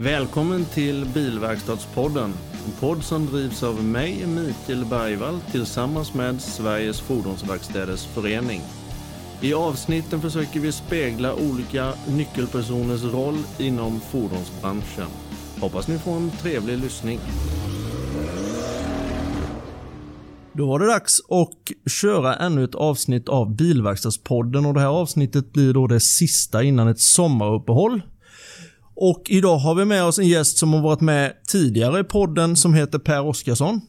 Välkommen till Bilverkstadspodden. En podd som drivs av mig, Mikael Bergvall, tillsammans med Sveriges Fordonsverkstäders Förening. I avsnitten försöker vi spegla olika nyckelpersoners roll inom fordonsbranschen. Hoppas ni får en trevlig lyssning. Då var det dags att köra ännu ett avsnitt av Bilverkstadspodden och det här avsnittet blir då det sista innan ett sommaruppehåll. Och idag har vi med oss en gäst som har varit med tidigare i podden som heter Per Oskarsson.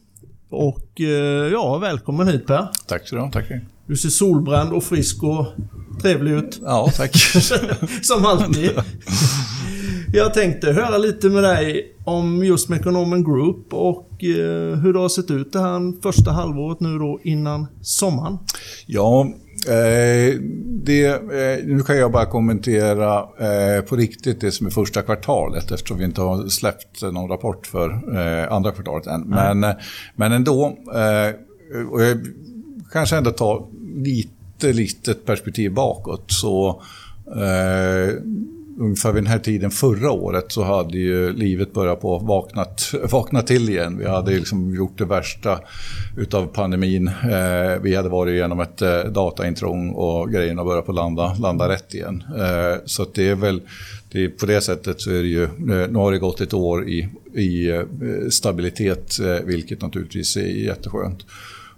Och eh, ja, välkommen hit Per. Tack så du ha, tack. Du ser solbränd och frisk och trevlig ut. Ja, tack. som alltid. Jag tänkte höra lite med dig om just Mekonomen Group och eh, hur det har sett ut det här första halvåret nu då innan sommaren. Ja, eh, det, eh, nu kan jag bara kommentera eh, på riktigt det som är första kvartalet eftersom vi inte har släppt någon rapport för andra kvartalet än. Men, mm. men ändå, och jag kanske ändå ta lite litet perspektiv bakåt. så eh, ungefär vid den här tiden förra året så hade ju livet börjat på vaknat, vakna till igen. Vi hade liksom gjort det värsta utav pandemin. Eh, vi hade varit igenom ett eh, dataintrång och grejerna började på landa, landa rätt igen. Eh, så det är väl det är, på det sättet så är det ju, eh, nu har det gått ett år i, i eh, stabilitet, vilket naturligtvis är jätteskönt.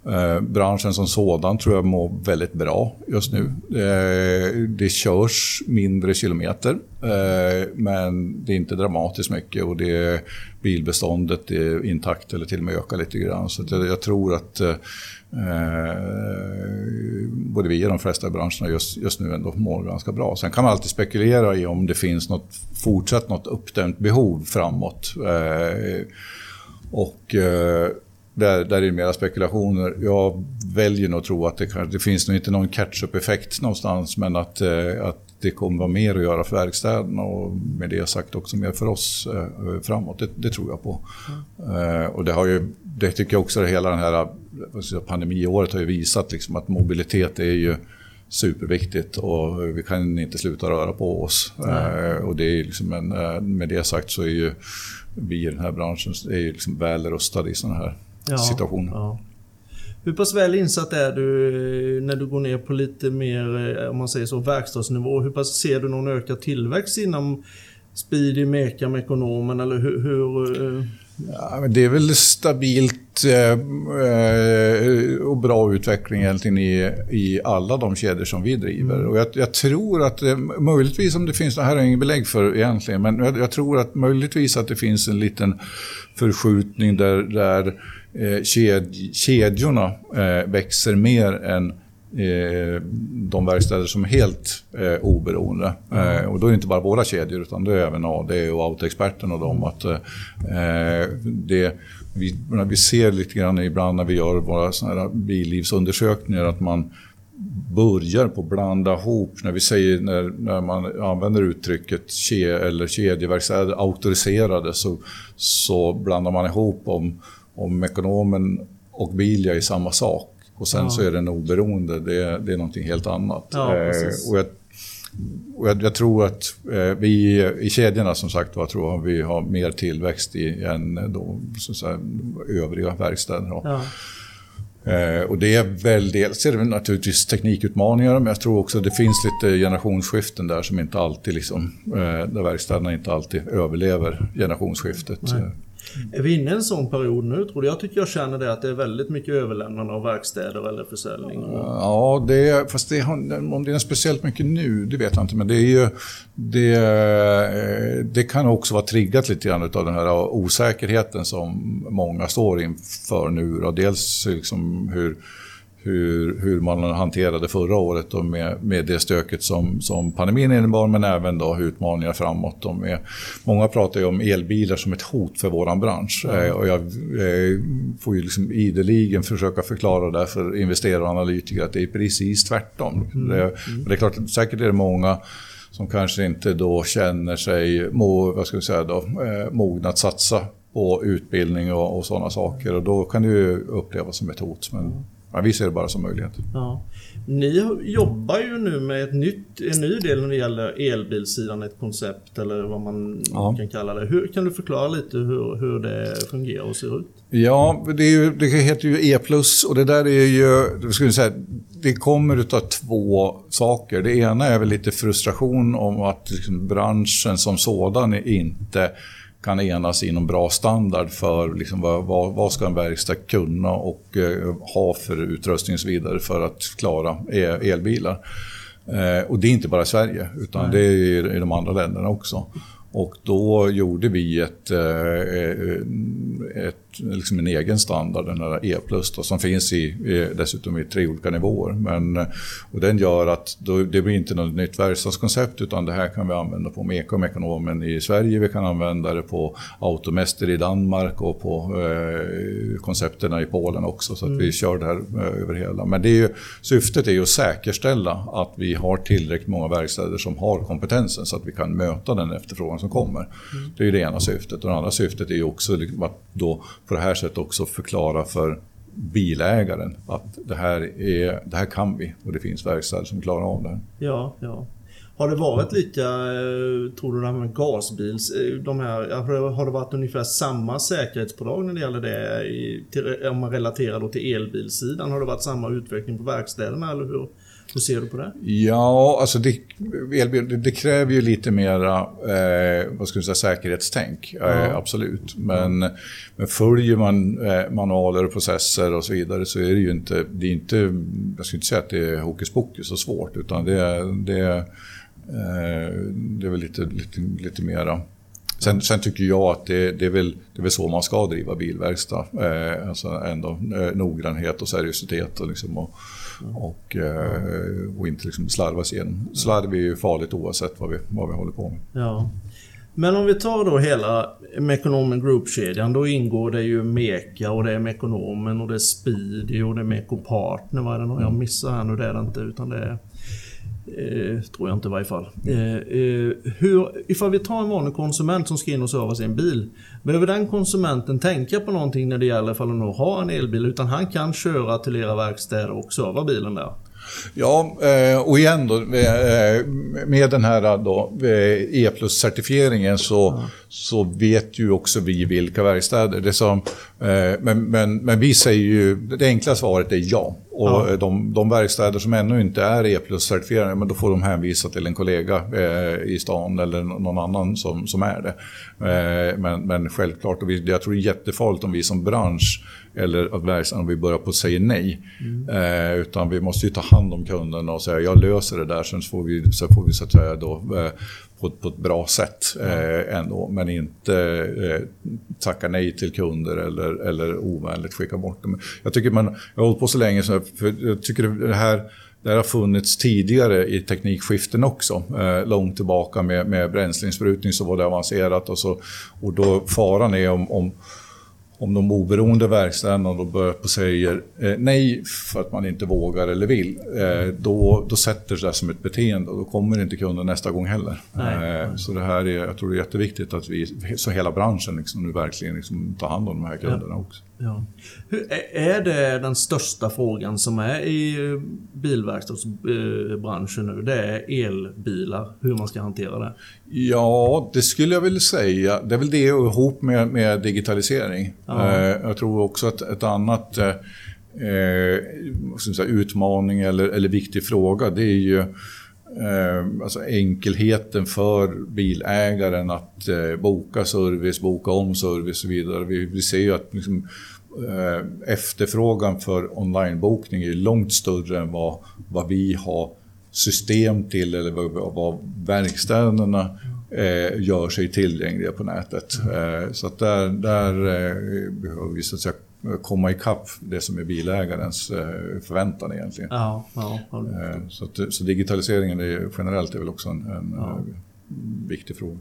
Eh, branschen som sådan tror jag mår väldigt bra just nu. Eh, det körs mindre kilometer, eh, men det är inte dramatiskt mycket och det bilbeståndet är intakt eller till och med ökar lite grann. Så jag, jag tror att eh, eh, både vi och de flesta branscherna just, just nu ändå mår ganska bra. Sen kan man alltid spekulera i om det finns något fortsatt något uppdämt behov framåt. Eh, och där, där är det mera spekulationer. Jag väljer nog att tro att det, kan, det finns nog inte någon catch-up-effekt någonstans men att, eh, att det kommer vara mer att göra för verkstäderna och med det sagt också mer för oss eh, framåt. Det, det, tror jag på. Mm. Eh, och det, har ju, det tycker jag också hela det här pandemiåret har ju visat liksom att mobilitet är ju superviktigt och vi kan inte sluta röra på oss. Mm. och det är liksom en, med det sagt så är ju vi i den här branschen är liksom väl rustade i sådana här ja, situation. Ja. Hur pass väl insatt är du eh, när du går ner på lite mer, eh, om man säger så, verkstadsnivå? Hur pass ser du någon ökad tillväxt inom Speedy, Mekam, Ekonomen eller hur? hur eh? ja, det är väl stabilt eh, och bra utveckling egentligen i, i alla de kedjor som vi driver. Mm. Och jag, jag, tror att, möjligtvis om det finns, det här har jag inget belägg för egentligen, men jag, jag, tror att möjligtvis att det finns en liten förskjutning där, där ked, kedjorna eh, växer mer än eh, de verkstäder som är helt eh, oberoende. Mm. och då är det inte bara våra kedjor utan det är även AD och Autoexperten och dem. Att, eh, det, vi, vi ser lite grann ibland när vi gör våra såna här billivsundersökningar att man börjar på att blanda ihop, när vi säger när, när man använder uttrycket ke, eller kedjeverkstäder, auktoriserade, så, så blandar man ihop om om ekonomen och Bilia är samma sak. Och sen ja. så är den oberoende, det, det är någonting helt annat. Ja, eh, och jag, och jag, jag, tror att eh, vi i kedjorna som sagt var tror vi har mer tillväxt i än då, så säga, övriga verkstäder. Ja. Eh, och det är väl dels är det naturligtvis teknikutmaningar men jag tror också att det finns lite generationsskiften där som inte alltid liksom, eh, där verkstäderna inte alltid överlever generationsskiftet. Nej. Är vi inne i en sån period nu tror du? Jag tycker jag känner det att det är väldigt mycket överlämnande av verkstäder eller försäljning. Ja, det är, fast det, om det är speciellt mycket nu, det vet jag inte. Men det, är ju, det, eh, det kan också vara triggat lite grann av den här osäkerheten som många står inför nu. Och dels liksom hur hur, hur man hanterade förra året då med, med det stöket som, som pandemin innebar men även då utmaningar framåt. Då med, många pratar ju om elbilar som ett hot för vår bransch mm. eh, och jag eh, får ju liksom ideligen försöka förklara det för investerare och analytiker att det är precis tvärtom. Mm. Det, mm. det är klart, säkert är det många som kanske inte då känner sig må, vad ska vi säga då, eh, mogna att satsa på utbildning och, och sådana saker. Och då kan det ju upplevas som ett hot. Men ja, vi ser det bara som möjlighet. Ja. Ni jobbar ju nu med ett nytt, en ny del när det gäller elbilsidan, ett koncept eller vad man ja. kan kalla det. Hur, kan du förklara lite hur, hur det fungerar och ser ut? Ja, det, ju, det heter ju E+, och det där är ju, skulle säga, det kommer av två saker. Det ena är väl lite frustration om att liksom branschen som sådan inte kan enas inom bra standard för liksom vad, vad, vad ska en verkstad kunna och eh, ha för utrustning och så vidare för att klara e elbilar. Eh, och det är inte bara i Sverige, utan Nej. det är i de andra länderna också. Och då gjorde vi ett, eh, eh, ett, liksom en egen standard, den här E+, då, som finns i, dessutom i tre olika nivåer. Men, och den gör att då, det blir inte något nytt verkstadskoncept utan det här kan vi använda på Mekonomen i Sverige, vi kan använda det på Automäster i Danmark och på eh, koncepterna i Polen också. Så att mm. vi kör det här eh, över hela. Men det är ju, syftet är ju att säkerställa att vi har tillräckligt många verkstäder som har kompetensen så att vi kan möta den efterfrågan som kommer. Mm. Det är det ena syftet. Och det andra syftet är ju också liksom att då på det här sättet också förklara för bilägaren att det här, är, det här kan vi och det finns verkstäder som klarar av det. Ja, ja. Har det varit lika, eh, tror du, det här med gasbils, eh, de här, har det varit ungefär samma säkerhetspådrag när det gäller det, till, om man relaterar då till elbilsidan? Har det varit samma utveckling på verkstäderna eller hur? Hur ser du på det? Ja, alltså det, det kräver ju lite mera eh, vad ska säga, säkerhetstänk. Ja. Eh, absolut. Men, ja. men följer man eh, manualer och processer och så vidare så är det ju inte, det är inte, jag skulle inte säga att det är hokus pokus och svårt, utan det är, det eh, det är väl lite, lite, lite mera Sen, sen, tycker jag att det, det, är väl, det är väl så man ska driva bilverkstad. Eh, alltså ändå eh, noggrannhet och seriositet och, liksom och, och, eh, och inte liksom slarva sig igenom. Slarv är ju farligt oavsett vad vi, vad vi håller på med. Ja. Men om vi tar då hela Mekonomen Group-kedjan, då ingår det ju Meka och det är Mekonomen och det är Speedy och det är Mekopartner. Vad är det jag mm. missar här nu? Det är det inte utan det är Eh, tror jag inte i varje fall. Eh, eh, hur, ifall vi tar en vanlig konsument som ska in och serva sin bil. Behöver den konsumenten tänka på någonting när det gäller ifall de har en elbil? Utan han kan köra till era verkstäder och serva bilen där? Ja, eh, och igen då, med den här då, E plus-certifieringen så, ja. så vet ju också vi vilka verkstäder. Det som, men, men, men vi säger ju, det enkla svaret är ja. Och ja. de, de verkstäder som ännu inte är E plus-certifierade, men då får de hänvisa till en kollega i stan eller någon annan som, som är det. men, men självklart, och vi, jag tror det är jättefarligt om vi som bransch eller att verksamheten vi börjar på att säga nej. Mm. Eh, utan vi måste ju ta hand om kunderna och säga jag löser det där, sen får vi, så får vi så att säga då, eh, på, på ett bra sätt eh, ändå. Men inte eh, tacka nej till kunder eller, eller ovänligt skicka bort dem. Jag tycker man, jag har hållit på så länge så för jag tycker det här det här har funnits tidigare i teknikskiften också. Eh, långt tillbaka med, med bränsleinsprutning så var det avancerat. Och, så, och då faran är om, om om de oberoende verkstäderna då börjar på säger eh, nej för att man inte vågar eller vill, eh, då, då sätter det som ett beteende och då kommer inte kunden nästa gång heller. Eh, så det här är, jag tror det är jätteviktigt att vi, så hela branschen liksom nu verkligen liksom tar hand om de här kunderna ja. också. Ja. Hur, är det den största frågan som är i bilverkstadsbranschen nu? Det är elbilar, hur man ska hantera det? Ja, det skulle jag vilja säga. Det är väl det ihop med, med digitalisering. Ja. Eh, jag tror också att ett annat eh, säga, utmaning eller, eller viktig fråga det är ju eh, alltså enkelheten för bilägaren att eh, boka service, boka om service och så vidare. Vi, vi ser ju att liksom, eh, efterfrågan för onlinebokning är långt större än vad, vad vi har system till eller vad, vad verkstäderna eh, gör sig tillgängliga på nätet. Eh, så att där, där eh, behöver vi så att säga komma ikapp det som är bilägarens eh, förväntan egentligen. Ja, ja, eh, så, att, så digitaliseringen är, generellt är väl också en, en ja. Eh, viktig fråga.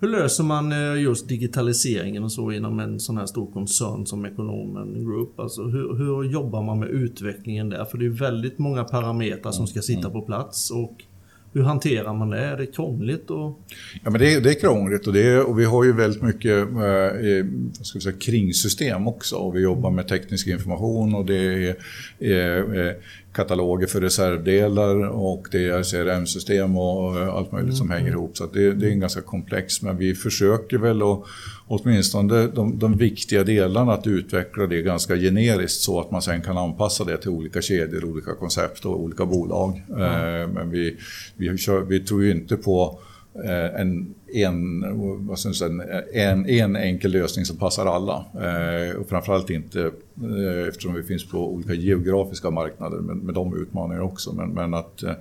Hur löser man just digitaliseringen och så inom en sån här stor koncern som Ekonomen Group? Alltså hur, hur jobbar man med utvecklingen där? För det är väldigt många parametrar som ska sitta mm. på plats. Och hur hanterar man det? Är det krångligt? Och... Ja, men det, är, det är krångligt och, det är, och vi har ju väldigt mycket eh, ska säga, kringsystem också. Och vi jobbar med teknisk information och det är eh, kataloger för reservdelar och det är CRM-system och allt möjligt mm. som hänger ihop. Så det, det, är en ganska komplex, men vi försöker väl att åtminstone de, de viktiga delarna att utveckla det ganska generiskt så att man sen kan anpassa det till olika kedjor, olika koncept och olika bolag. Mm. Men vi, vi, kör, vi tror ju inte på Eh, Eh, en, en, vad ska säga, en, en enkel lösning som passar alla. Eh, och framförallt inte eh, eftersom vi finns på olika geografiska marknader med, med de utmaningarna också. Men, men att eh,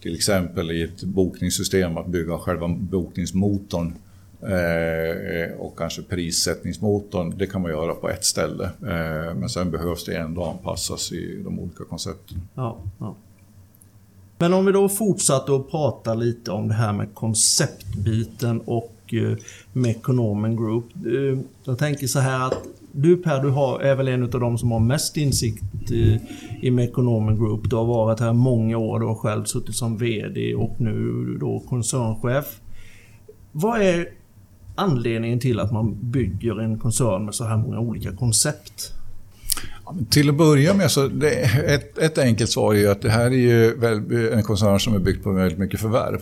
till exempel i ett bokningssystem att bygga själva bokningsmotorn eh, och kanske prissättningsmotorn, det kan man göra på ett ställe. Eh, men sen behövs det ändå anpassas i de olika koncepten. Ja, ja. Men om vi då fortsatte att prata lite om det här med konceptbiten och eh, med Mekonomen Group. Eh, jag tänker så här att du Per, du har, är väl en av de som har mest insikt eh, i, i Mekonomen Group. Du har varit här många år, du har själv suttit som VD och nu då koncernchef. Vad är anledningen till att man bygger en koncern med så här många olika koncept? Till att börja med, så det, ett, ett enkelt svar är ju att det här är ju en koncern som är byggd på väldigt mycket förvärv.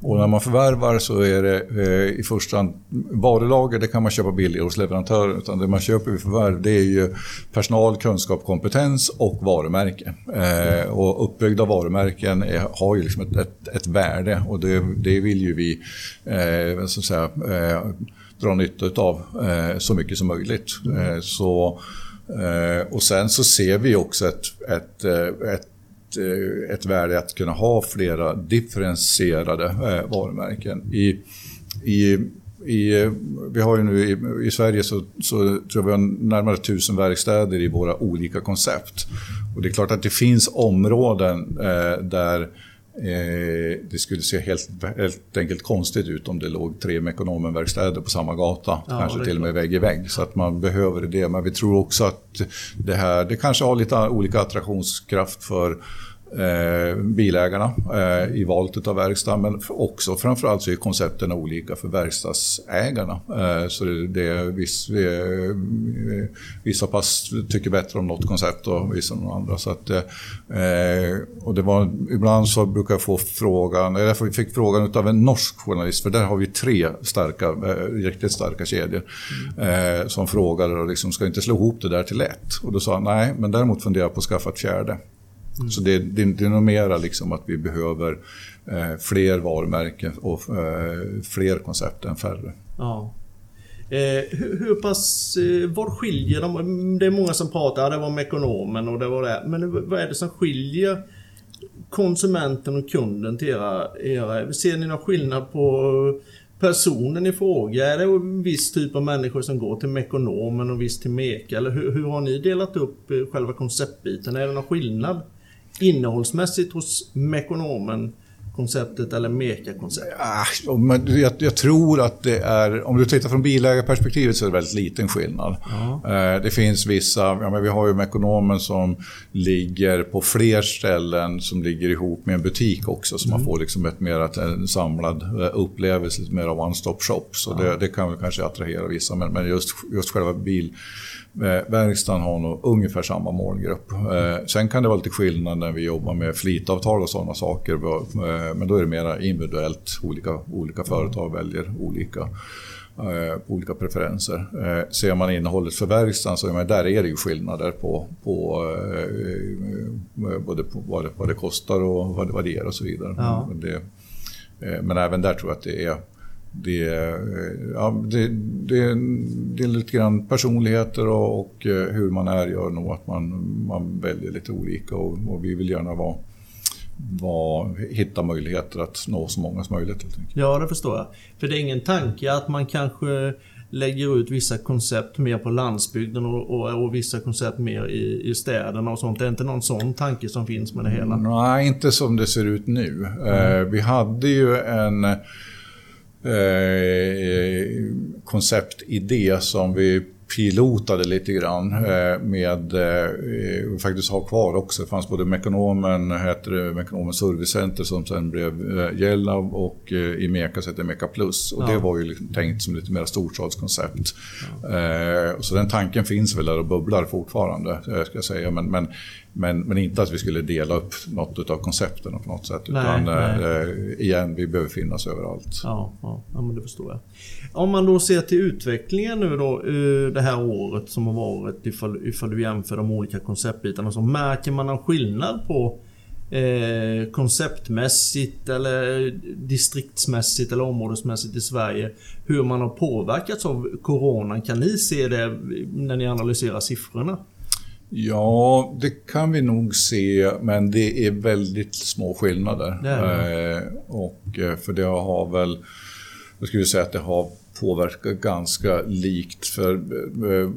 Och när man förvärvar så är det eh, i första hand varulager, det kan man köpa billigare hos leverantören. Utan det man köper vid förvärv det är ju personal, kunskap, kompetens och varumärke. Eh, och uppbyggda varumärken är, har ju liksom ett, ett, ett, värde och det, det vill ju vi eh, så att säga, eh, dra nytta av eh, så mycket som möjligt. Eh, så Eh, och sen så ser vi också ett, ett, eh, ett eh, ett värde att kunna ha flera differentierade varumärken. I, i, i, vi har ju nu i, i Sverige så, så tror jag vi har närmare tusen verkstäder i våra olika koncept. Och det är klart att det finns områden eh, där det skulle se helt, helt enkelt konstigt ut om det låg tre Mekonomen-verkstäder på samma gata, ja, kanske till och med vägg i vägg. Så att man behöver det. Men vi tror också att det här, det kanske har lite olika attraktionskraft för eh, bilägarna eh, i valet av verkstad. Men också framförallt så är koncepten olika för verkstadsägarna. Eh, så det, det viss, eh, vissa pass tycker bättre om något koncept och vissa om andra. Så att, eh, och det var, ibland så brukar jag få frågan, eller jag fick frågan av en norsk journalist, för där har vi tre starka, eh, riktigt starka kedjor, eh, som frågade liksom, ska inte slå ihop det där till ett? Och då sa han, nej, men däremot funderar jag på att skaffa ett fjärde. Mm. Så det, det, det är nog mera liksom att vi behöver eh, fler varumärken och eh, fler koncept än färre. Ja. Eh, hur, hur, pass, eh, vad skiljer de? Det är många som pratar, det var med ekonomen och det var det. Men vad är det som skiljer konsumenten och kunden till era, era ser ni någon skillnad på personen i fråga? Är det en viss typ av människor som går till Mekonomen och viss till Meka? Eller hur, hur har ni delat upp eh, själva konceptbiten? Är det någon skillnad? Innehållsmässigt hos Mekonomen konceptet eller Meka-konceptet? Ja, jag, jag, tror att det är, om du tittar från bilägarperspektivet så är det väldigt liten skillnad. Ja. Det finns vissa, ja, men vi har ju Mekonomen som ligger på fler ställen som ligger ihop med en butik också. Så mm. man får liksom ett mer en samlad eh, upplevelse, lite mer one-stop shop. Så ja. det, det, kan väl kanske attrahera vissa, men, men just, just själva bil Eh, verkstaden har nog ungefär samma målgrupp. Eh, sen kan det vara lite skillnad när vi jobbar med flitavtal och sådana saker. Eh, men då är det mer individuellt. Olika, olika företag väljer olika, olika preferenser. Ser man innehållet för verkstaden så är där är det ju skillnader på, på både på vad, det, vad det kostar och vad det, ger och så vidare. Ja. Men, det, men även där tror jag att det är det, ja, det, det, det, är lite grann personligheter och, och, eh, hur man är gör nog att man, man väljer lite olika och, och vi vill gärna vara, vara, hitta möjligheter att nå så många som möjligt. Ja, det förstår jag. För det är ingen tanke att man kanske lägger ut vissa koncept mer på landsbygden och, och, och, vissa koncept mer i, i städerna och sånt. Det är inte någon sån tanke som finns med det hela? Nej, inte som det ser ut nu. Mm. Eh, vi hade ju en eh, konceptidé som vi pilotade lite grann eh, med, eh, faktiskt har kvar också, det fanns både Mekonomen, heter det, Mekonomen Servicecenter som sen blev eh, Gällav och eh, Imeca hette Meka Plus. Och ja. det var ju liksom tänkt som lite mer storstadskoncept. Ja. Eh, så den tanken finns väl där och bubblar fortfarande, eh, ska jag säga. Men, men men, men inte att vi skulle dela upp något av koncepten på något sätt. Nej, utan nej. Eh, igen, vi behöver finnas överallt. Ja, ja, ja, men det förstår jag. Om man då ser till utvecklingen nu då eh, det här året som har varit ifall, ifall du jämför de olika konceptbitarna så märker man någon skillnad på eh, konceptmässigt eller distriktsmässigt eller områdesmässigt i Sverige hur man har påverkats av Coronan. Kan ni se det när ni analyserar siffrorna? Ja, det kan vi nog se, men det är väldigt små skillnader. Det det. Eh, och eh, för det har väl, jag skulle säga att det har påverkar ganska likt. För, eh,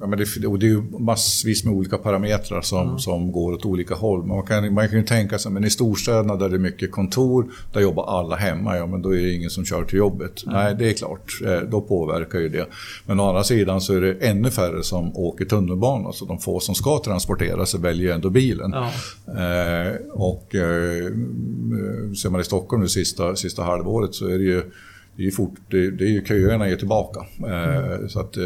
ja, men det, och det är ju massvis med olika parametrar som, mm. som går åt olika håll. Man kan, man kan ju tänka sig, men i storstäderna där det är mycket kontor, där jobbar alla hemma, ja men då är det ingen som kör till jobbet. Mm. Nej, det är klart, eh, då påverkar ju det. Men å andra sidan så är det ännu färre som åker tunnelbana, så de få som ska transportera sig väljer ändå bilen. Ja. Eh, och eh, ser man i Stockholm det sista, sista halvåret så är det ju det är, fort, det, det är ju köerna är tillbaka. Mm. Så, att, eh,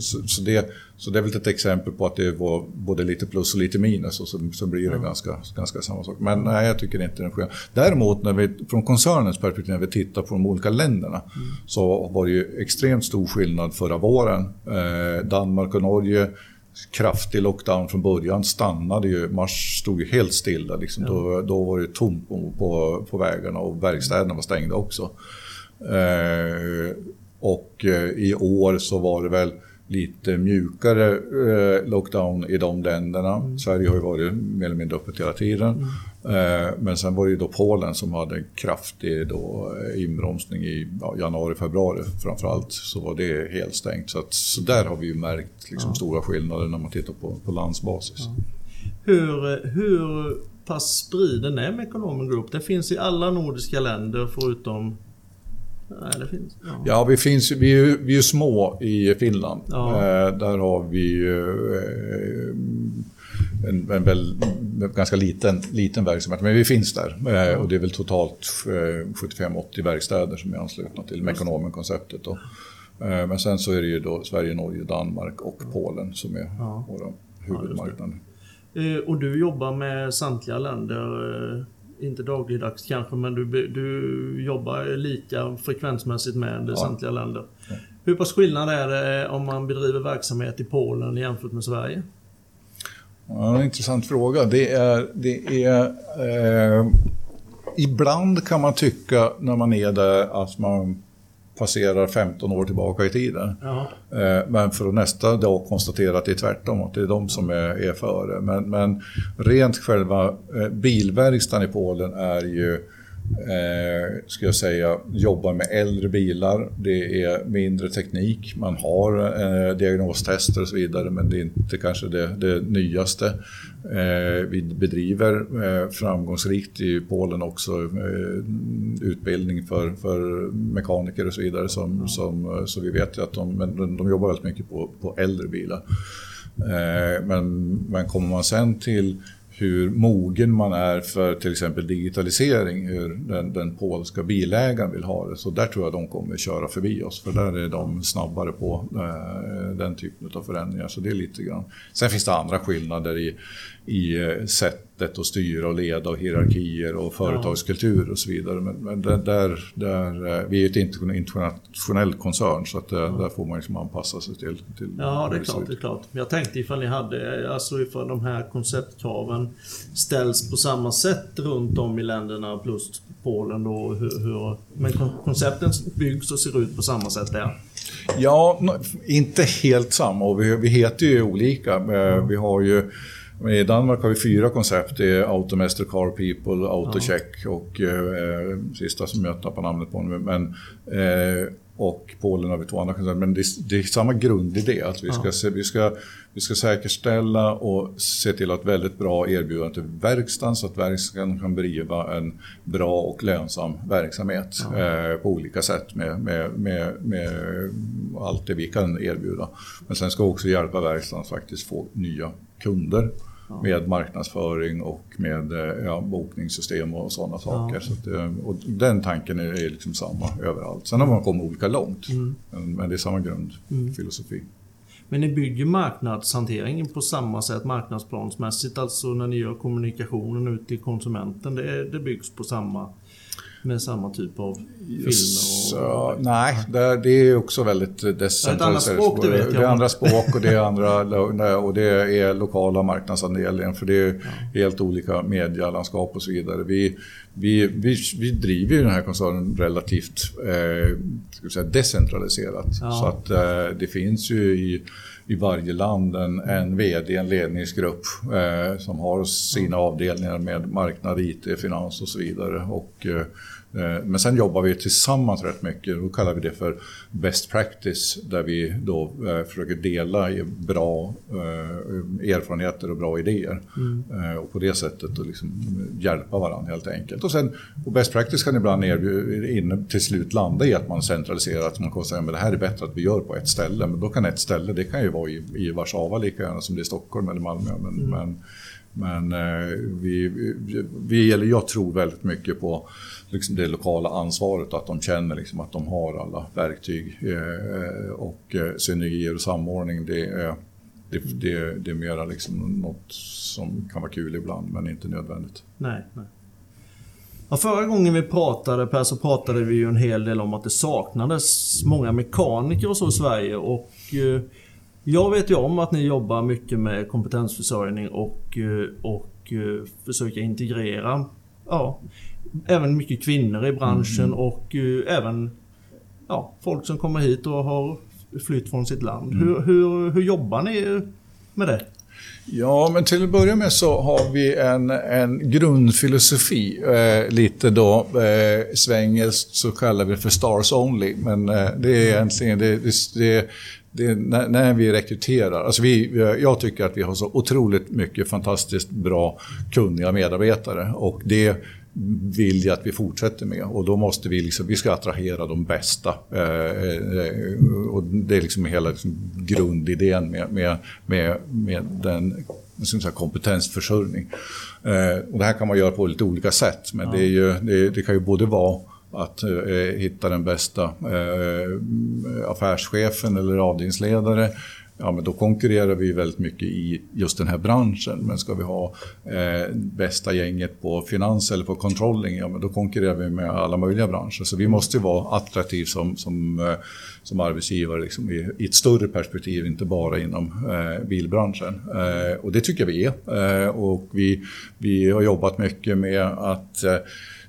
så, så, det, så det är väl ett exempel på att det var både lite plus och lite minus och så, så blir det mm. ganska, ganska samma sak. Men nej, jag tycker inte den sker. Däremot när vi, från koncernens perspektiv, när vi tittar på de olika länderna, mm. så var det ju extremt stor skillnad förra våren. Eh, Danmark och Norge kraftig lockdown från början. Stannade ju, mars stod ju helt stilla. Liksom. Då, då var det tomt på, på, på vägarna och verkstäderna var stängda också. Eh, och eh, i år så var det väl lite mjukare eh, lockdown i de länderna. Mm. Sverige har ju varit mer eller mindre öppet hela tiden. Mm. Men sen var det ju då Polen som hade en kraftig då inbromsning i ja, januari, februari framförallt. Så var det helt stängt. Så, att, så där har vi ju märkt liksom ja. stora skillnader när man tittar på, på landsbasis. Ja. Hur, hur pass spriden är Mekonomen Group? Det finns i alla nordiska länder förutom Det finns. Ja, ja vi, finns, vi, är, vi är små i Finland. Ja. Eh, där har vi eh, en, en väl, ganska liten, liten verksamhet, men vi finns där. Eh, och det är väl totalt 75-80 verkstäder som är anslutna till Mekonomen-konceptet. Eh, men sen så är det ju då Sverige, Norge, Danmark och Polen som är ja. våra huvudmarknader. Eh, och du jobbar med samtliga länder inte dagligdags kanske, men du, du jobbar lika frekvensmässigt med ja. samtliga länder. Ja. Hur pass skillnad är det om man bedriver verksamhet i Polen jämfört med Sverige? Ja, en intressant fråga. Det är, det är eh, ibland kan man tycka när man är där att man passerar 15 år tillbaka i tiden. Ja. Eh, men för att nästa dag konstatera att det är tvärtom, att det är de som är, är före. Men, men rent själva eh, bilverkstaden i Polen är ju eh, ska jag säga, jobbar med äldre bilar. Det är mindre teknik. Man har eh, diagnostester och så vidare men det är inte kanske det, det nyaste. Eh, vi bedriver eh, framgångsrikt i Polen också eh, utbildning för, för mekaniker och så vidare. Som, som, eh, så vi vet att de, men de jobbar väldigt mycket på, på äldre bilar. Eh, men, men kommer man sen till hur mogen man är för till exempel digitalisering, hur den, den polska bilägaren vill ha det. Så där tror jag de kommer köra förbi oss, för där är de snabbare på eh, den typen av förändringar. Så det är lite grann. Sen finns det andra skillnader i, i eh, sättet att styra och leda och hierarkier och företagskultur och så vidare. Men, men där, där, eh, vi är ett internationellt koncern så att där, eh, där får man liksom anpassa sig till, till Ja, det är klart. Det är klart. Jag tänkte ifall ni hade, alltså ifall de här konceptkraven ställs på samma sätt runt om i länderna plus Polen då. Hur, hur, men koncepten byggs och ser ut på samma sätt där. Ja, inte helt samma vi, vi heter ju olika. Vi har ju i Danmark har vi fyra koncept. Det är Automaster, Car People, Autocheck ja. och eh, sista som jag tappar namnet på nu. Men, eh, och Polen har vi två andra koncerner. Men det, det är samma grundidé. Att vi, ska, ja. vi, ska, vi ska säkerställa och se till att väldigt bra erbjudande till verkstaden så att verkstaden kan bedriva en bra och lönsam verksamhet ja. eh, på olika sätt med, med, med, med allt det vi kan erbjuda. Men sen ska vi också hjälpa verkstaden att faktiskt få nya kunder med marknadsföring och med eh, ja, bokningssystem och sådana saker. Ja. Så att, eh, och den tanken är liksom samma överallt. Sen har man kommit olika långt, mm. men det är samma grundfilosofi. Mm. Men ni bygger marknadshanteringen på samma sätt marknadsplansmässigt, alltså när ni gör kommunikationen ut till konsumenten, det, det byggs på samma med samma typ av filmer? Och... nej, det, är också väldigt decentraliserat. Det är ett annat språk, det vet jag. Det är andra språk och det är, andra, och det är lokala marknadsandelningen för det är helt olika medielandskap och så vidare. Vi, vi, vi, vi driver ju den här koncernen relativt eh, säga, decentraliserat. Ja. Så att eh, det finns ju i i varje land en, en VD, en ledningsgrupp eh, som har sina avdelningar med marknad, IT, finans och så vidare. Och, eh, Eh, men sen jobbar vi tillsammans rätt mycket. Då kallar vi det för best practice där vi då eh, försöker dela bra eh, erfarenheter och bra idéer. Mm. Och på det sättet då liksom hjälpa varandra helt enkelt. Och sen och best practice kan ibland in, till slut landa i att man centraliserar. Att man kan säga att det här är bättre att vi gör på ett ställe. Men då kan ett ställe, det kan ju vara i, i Warszawa lika gärna som det är i Stockholm eller Malmö. Men, mm. men, men eh, vi, vi, eller jag tror väldigt mycket på liksom det lokala ansvaret, att de känner liksom att de har alla verktyg eh, och eh, synergier och samordning. Det är, det, det, det är mera liksom något som kan vara kul ibland, men inte nödvändigt. Nej, nej. Ja, förra gången vi pratade Per så pratade vi ju en hel del om att det saknades många mekaniker och så i Sverige och eh, jag vet ju om att ni jobbar mycket med kompetensförsörjning och, och försöka integrera ja, även mycket kvinnor i branschen mm. och uh, även ja, folk som kommer hit och har flytt från sitt land. Mm. Hur, hur, hur jobbar ni med det? Ja, men till att börja med så har vi en, en grundfilosofi. Eh, lite då eh, svengelskt så kallar vi det för stars only. Men eh, det är egentligen det, det, det, det när, när, vi rekryterar. Alltså vi, jag tycker att vi har så otroligt mycket fantastiskt bra kunniga medarbetare. Och det vill jag att vi fortsätter med. Och då måste vi, liksom, vi ska attrahera de bästa. Eh, eh, och det är liksom hela liksom grundidén med, med, med, med den kompetensförsörjning. Eh, och det här kan man göra på lite olika sätt. Men ja. det, ju, det, det, kan ju både vara att eh, hitta den bästa eh, affärschefen eller avdelningsledare ja, men då konkurrerar vi väldigt mycket i just den här branschen. Men ska vi ha eh, bästa gänget på finans eller på controlling, ja, men då konkurrerar vi med alla möjliga branscher. Så vi måste vara attraktiva som, som, eh, som arbetsgivare liksom, i, i, ett större perspektiv, inte bara inom eh, bilbranschen. Eh, och det tycker jag vi är. Eh, och vi, vi har jobbat mycket med att eh,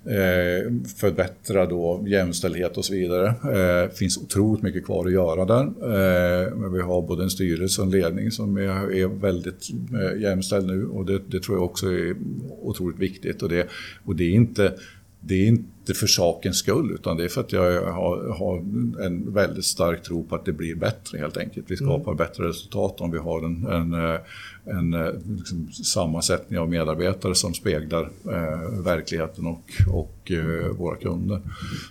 Eh, förbättra då jämställdhet och så vidare. Det finns otroligt mycket kvar att göra där. Eh, men vi har både en styrelse och en ledning som är, väldigt jämställd nu och det, det, tror jag också är otroligt viktigt. Och det, och det är inte det är inte för sakens skull utan det är för att jag har, har, en väldigt stark tro på att det blir bättre helt enkelt. Vi skapar mm. bättre resultat om vi har en, en, en liksom, sammansättning av medarbetare som speglar eh, verkligheten och, och eh, våra kunder.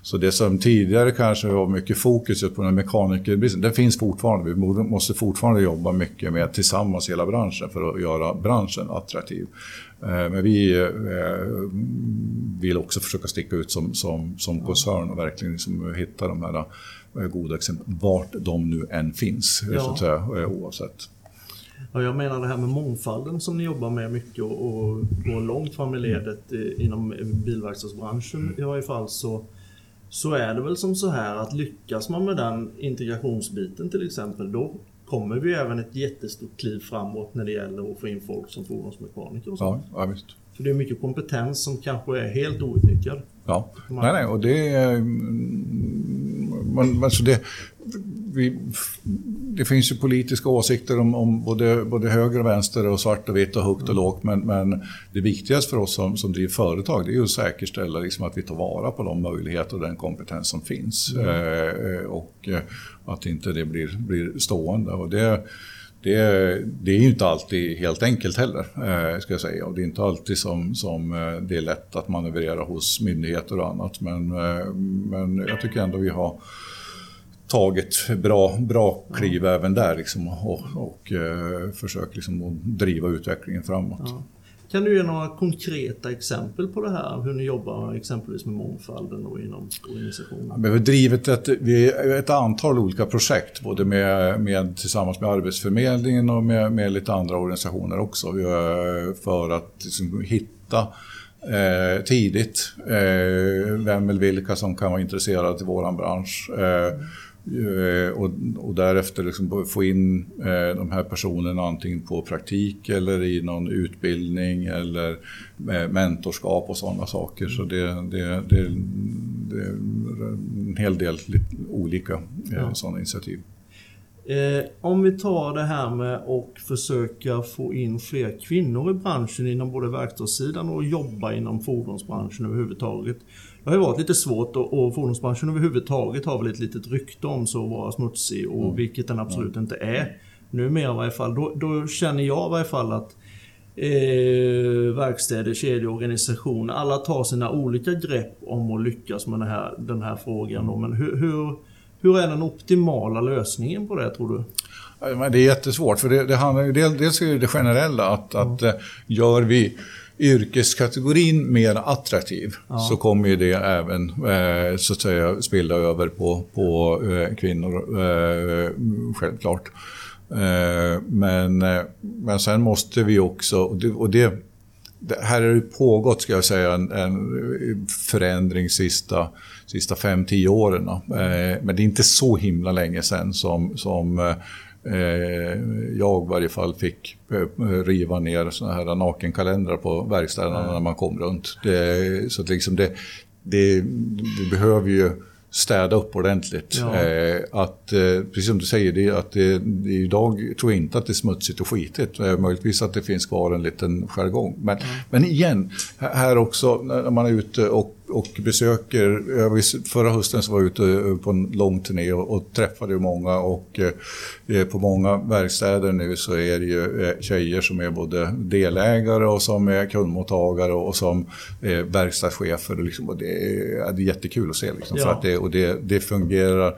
Så det som tidigare kanske var mycket fokus på den mekanikerbristen, den finns fortfarande. Vi måste fortfarande jobba mycket med tillsammans hela branschen för att göra branschen attraktiv. Eh, men vi eh, vill också försöka sticka ut som, som, som koncern och verkligen liksom hitta de här eh, goda exemplen, vart de nu än finns, ja. så att säga, oavsett. Ja, jag menar det här med mångfalden som ni jobbar med mycket och, och går långt fram i ledet inom bilverkstadsbranschen i varje fall så, så är det väl som så här att lyckas man med den integrationsbiten till exempel då kommer vi även ett jättestort kliv framåt när det gäller att få in folk som fordonsmekaniker och så. Ja, ja, visst. För det är mycket kompetens som kanske är helt outnyttjad. Ja, nej, nej, och det är... Mm, man, alltså det, vi, det finns ju politiska åsikter om, om, både, både höger och vänster och svart och vitt och högt och lågt. Men, men det viktigaste för oss som, som driver företag det är att säkerställa liksom att vi tar vara på de möjligheter och den kompetens som finns. Mm. Eh, och eh, att inte det blir, blir stående. Och det, det, det, är ju inte alltid helt enkelt heller, eh, ska jag säga. Och det är inte alltid som, som eh, det är lätt att manövrera hos myndigheter och annat. Men, eh, men jag tycker ändå vi har tagit bra, bra kliv ja. även där liksom, och, och eh, försökt liksom, driva utvecklingen framåt. Ja. Kan du ge några konkreta exempel på det här? Hur ni jobbar exempelvis med mångfalden och inom organisationen? vi har drivit ett, ett antal olika projekt, både med, med, tillsammans med Arbetsförmedlingen och med, med lite andra organisationer också, för att liksom, hitta eh, tidigt eh, vem eller vilka som kan vara intresserade i vår bransch. Eh, Eh, och, och därefter liksom få in eh, de här personerna antingen på praktik eller i någon utbildning eller eh, mentorskap och sådana saker. Så det, det, det, det är en hel del olika ja. sådana initiativ. Eh, om vi tar det här med att försöka få in fler kvinnor i branschen inom både verkstadssidan och jobba inom fordonsbranschen överhuvudtaget. Det har ju varit lite svårt och, och fordonsbranschen överhuvudtaget har väl ett litet rykte om sig att vara smutsig och mm. vilket den absolut mm. inte är. Numera i varje fall. Då, då känner jag i varje fall att eh, verkstäder, kedjeorganisationer, alla tar sina olika grepp om att lyckas med den här, den här frågan. Då. Men hur, hur, hur är den optimala lösningen på det tror du? Det är jättesvårt, för det, det handlar ju dels är det generella att, mm. att eh, gör vi yrkeskategorin mer attraktiv ja. så kommer ju det även eh, så att säga spilla över på, på eh, kvinnor, eh, självklart. Eh, men, eh, men sen måste vi också, och det, och det, här har det pågått ska jag säga en, en förändring sista, sista fem, tio åren. Eh, men det är inte så himla länge sedan som, som jag i varje fall fick eh, riva ner såna här nakenkalendrar på verkstäderna mm. när man kom runt. Det, så att liksom det, det, det behöver ju städa upp ordentligt. Ja. Eh, att, eh, precis som du säger, det, att det, det, idag tror jag inte att det är smutsigt och skitigt. Eh, möjligtvis att det finns kvar en liten jargong. Men, mm. men igen, här också när man är ute och och besöker, förra hösten så var jag ute på en lång turné och, och träffade många och eh, på många verkstäder nu så är det ju eh, tjejer som är både delägare och som är kundmottagare och som är verkstadschefer. Och liksom, och det, är, det är jättekul att se. Liksom, ja. för att det, och det, det fungerar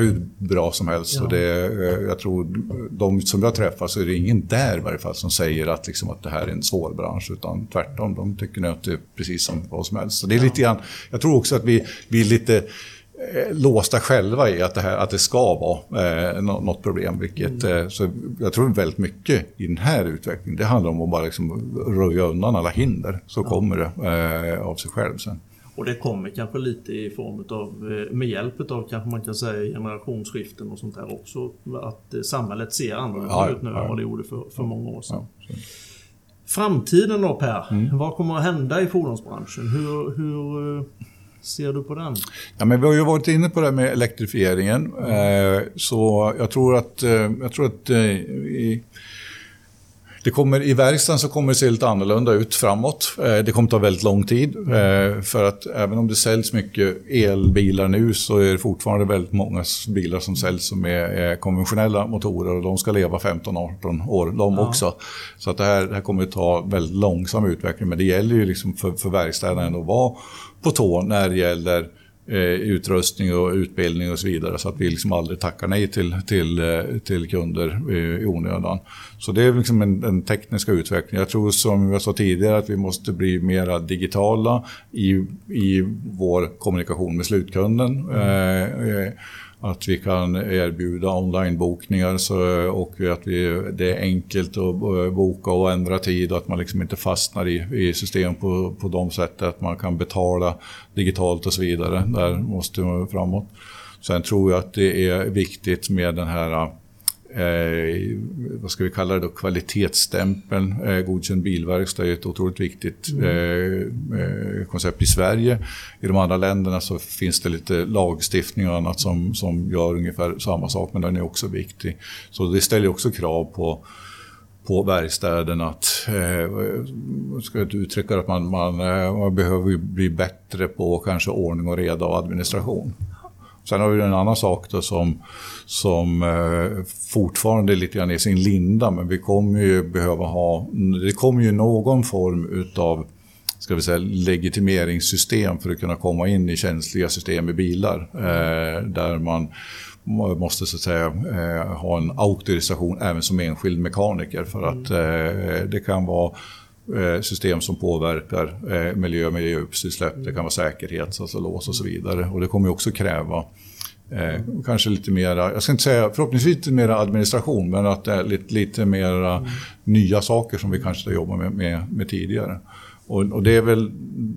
hur bra som helst. Ja. Och det, eh, jag tror de som jag träffar så är det ingen där i varje fall som säger att, liksom, att det här är en svår bransch. Utan tvärtom, de tycker att det är precis som vad som helst. Så det är lite grann, jag tror också att vi, vi är lite eh, låsta själva i att det, här, att det ska vara eh, något problem. Vilket, mm. eh, så jag tror väldigt mycket i den här utvecklingen, det handlar om att bara liksom röja undan alla hinder. Så kommer det eh, av sig själv sen. Och det kommer kanske lite i form av, eh, med hjälp av kanske man kan säga generationsskiften och sånt där också. Att eh, samhället ser annorlunda ja, ut nu ja. än vad det gjorde för, för många år sedan. Ja, Framtiden då Per, mm. vad kommer att hända i fordonsbranschen? Hur, hur eh, ser du på den? Ja, men vi har ju varit inne på det här med elektrifieringen. Mm. Så jag tror att, jag tror att i, det kommer, I verkstaden så kommer det se lite annorlunda ut framåt. Eh, det kommer ta väldigt lång tid. Eh, för att även om det säljs mycket elbilar nu så är det fortfarande väldigt många bilar som säljs som är konventionella motorer och de ska leva 15-18 år de ja. också. Så att det, här, det här kommer att ta väldigt långsam utveckling. Men det gäller ju liksom för, för verkstäderna att vara på tå när det gäller Eh, utrustning och utbildning och så vidare. Så att vi liksom aldrig tackar nej till, till, eh, till kunder eh, i onödan. Så det är liksom den, en tekniska utvecklingen. Jag tror som jag sa tidigare att vi måste bli mer digitala i, i vår kommunikation med slutkunden. Mm. Eh, att vi kan erbjuda onlinebokningar och att vi, det är enkelt att eh, boka och ändra tid och att man liksom inte fastnar i, i system på, på de sättet att man kan betala digitalt och så vidare. Där måste man framåt. Sen tror jag att det är viktigt med den här eh, vad ska vi kalla det då, kvalitetsstämpeln. Eh, godkänd bilverkstad är ett otroligt viktigt mm. eh, eh, koncept i Sverige. I de andra länderna så finns det lite lagstiftning och annat som, som gör ungefär samma sak, men den är också viktig. Så det ställer också krav på på verkstäderna att, eh, ska jag uttrycka att man, man, eh, man behöver bli bättre på kanske ordning och reda och administration. Sen har vi en annan sak då som, som eh, fortfarande är lite grann i sin linda, men vi kommer ju behöva ha, det kommer ju någon form utav ska vi säga, legitimeringssystem för att kunna komma in i känsliga system i bilar. Eh, där man måste så att säga eh, ha en auktorisation även som enskild mekaniker för att mm. eh, det kan vara system som påverkar eh, miljö, miljöutsläpp, det kan vara säkerhet, alltså lås och så vidare. Och det kommer också kräva Eh, kanske lite mera, jag ska inte säga förhoppningsvis lite mera administration, men att det är lite, lite mera mm. nya saker som vi kanske har jobbat med, med, med tidigare. Och, och, det är väl,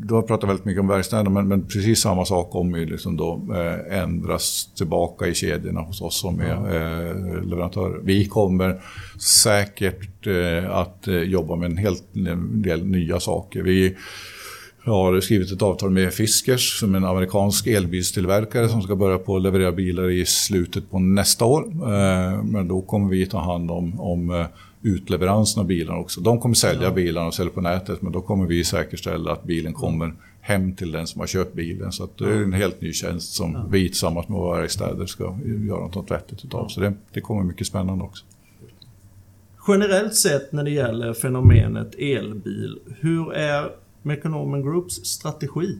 du har pratat väldigt mycket om verkstäderna, men, men precis samma sak kommer ju liksom då eh, ändras tillbaka i kedjorna hos oss som är eh, leverantörer. Vi kommer säkert eh, att eh, jobba med en helt en del nya saker. Vi, har skrivit ett avtal med Fiskers som är en amerikansk elbilstillverkare som ska börja på att leverera bilar i slutet på nästa år. Eh, men då kommer vi ta hand om, om eh, utleveransen av bilarna också. De kommer sälja ja. bilarna och sälja på nätet men då kommer vi säkerställa att bilen kommer hem till den som har köpt bilen. Så det är en helt ny tjänst som ja. vi tillsammans med våra städer ska göra något vettigt utav. Så det, det kommer mycket spännande också. Generellt sett när det gäller fenomenet elbil, hur är Mekonomen Groups strategi?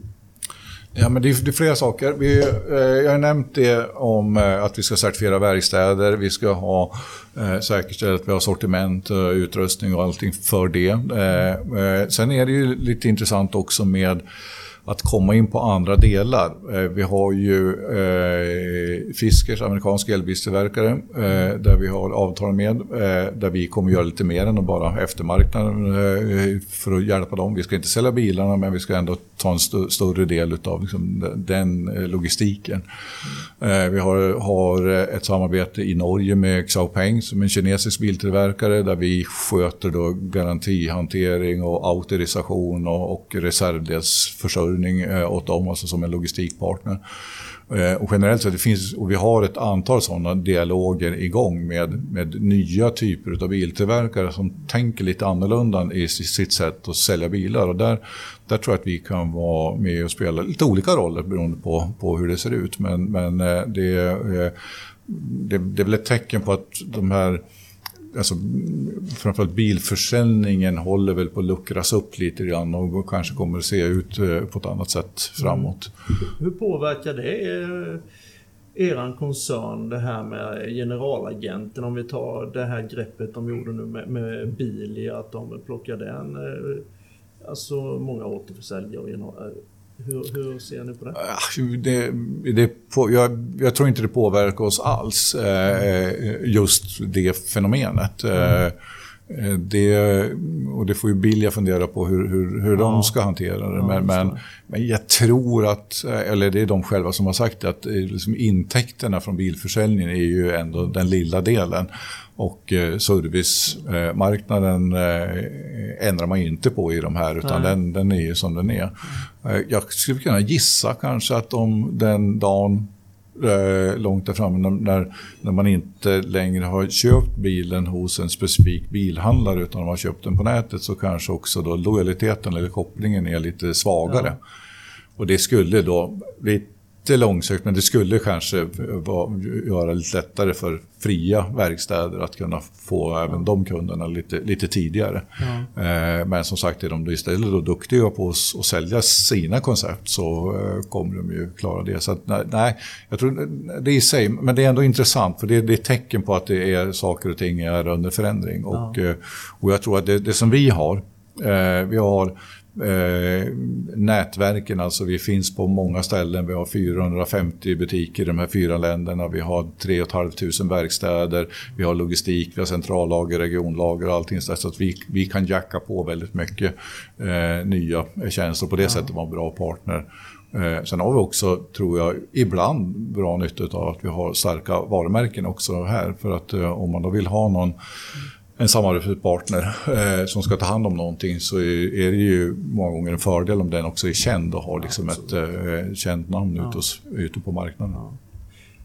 Ja, men det är, det är flera saker. Vi, eh, jag har nämnt det om eh, att vi ska certifiera verkstäder. Vi ska ha eh, säkerställa att vi har sortiment, eh, utrustning och allting för det. Eh, eh, sen är det ju lite intressant också med att komma in på andra delar. Eh, vi har ju eh, Fiskers, amerikansk elbilstillverkare, eh, där vi har avtal med. Eh, där vi kommer göra lite mer än att bara eftermarknaden eh, för att hjälpa dem. Vi ska inte sälja bilarna, men vi ska ändå ta en st större del av liksom, den eh, logistiken. Eh, vi har, har, eh, ett samarbete i Norge med Xiaopeng som är en kinesisk biltillverkare där vi sköter då garantihantering och auktorisation och, och reservdelsförsörjning eh, åt dem, alltså som en logistikpartner. Eh, och generellt sett, det finns, och vi har ett antal sådana dialoger igång med, med nya typer av biltillverkare som tänker lite annorlunda i sitt sätt att sälja bilar. Och där, där tror jag att vi kan vara med och spela lite olika roller beroende på, på hur det ser ut. Men, men eh, det, eh, det, det är väl ett tecken på att de här alltså, framförallt bilförsäljningen håller väl på att luckras upp lite grann och kanske kommer att se ut eh, på ett annat sätt framåt. Mm. Hur påverkar det eh, er koncern, det här med generalagenten, om vi tar det här greppet de gjorde nu med, med Bilia, att de plockade en, eh, alltså många återförsäljare och hur, hur, ser ni på det? Det, det på, jag, jag, tror inte det påverkar oss alls, eh, just det fenomenet. Mm. Eh, det, och det får ju Bilja fundera på hur, hur, hur ja. de ska hantera det. Men, men, men, jag tror att, eller det är de själva som har sagt det, att liksom intäkterna från bilförsäljningen är ju ändå den lilla delen. Och eh, servicemarknaden eh, ändrar man inte på i de här, utan den, den är ju som den är. Eh, jag skulle kunna gissa kanske att om den dagen långt där framme när, när man inte längre har köpt bilen hos en specifik bilhandlare utan man har köpt den på nätet så kanske också då lojaliteten eller kopplingen är lite svagare. Ja. Och det skulle då bli lite långsökt, men det skulle kanske vara, göra det lite lättare för fria verkstäder att kunna få även de kunderna lite, lite tidigare. Ja. Eh, men som sagt, är de istället då duktiga på att sälja sina koncept så eh, kommer de ju klara det. Så att, nej, jag tror det är i sig, men det är ändå intressant för det, det är tecken på att det är saker och ting är under förändring. Ja. Och, eh, och jag tror att det, det som vi har, vi har Eh, nätverken, alltså vi finns på många ställen. Vi har 450 butiker i de här fyra länderna. Vi har 3 500 verkstäder. Vi har logistik, vi har centrallager, regionlager och allting. Så att vi, vi kan jacka på väldigt mycket eh, nya tjänster och på det ja. sättet vara en bra partner. Eh, sen har vi också, tror jag, ibland bra nytta av att vi har starka varumärken också här. För att eh, om man då vill ha någon en samarbetspartner eh, som ska ta hand om någonting så är, det ju många gånger en fördel om den också är känd och har liksom ett eh, känt namn ja. ute, ute på marknaden. Ja.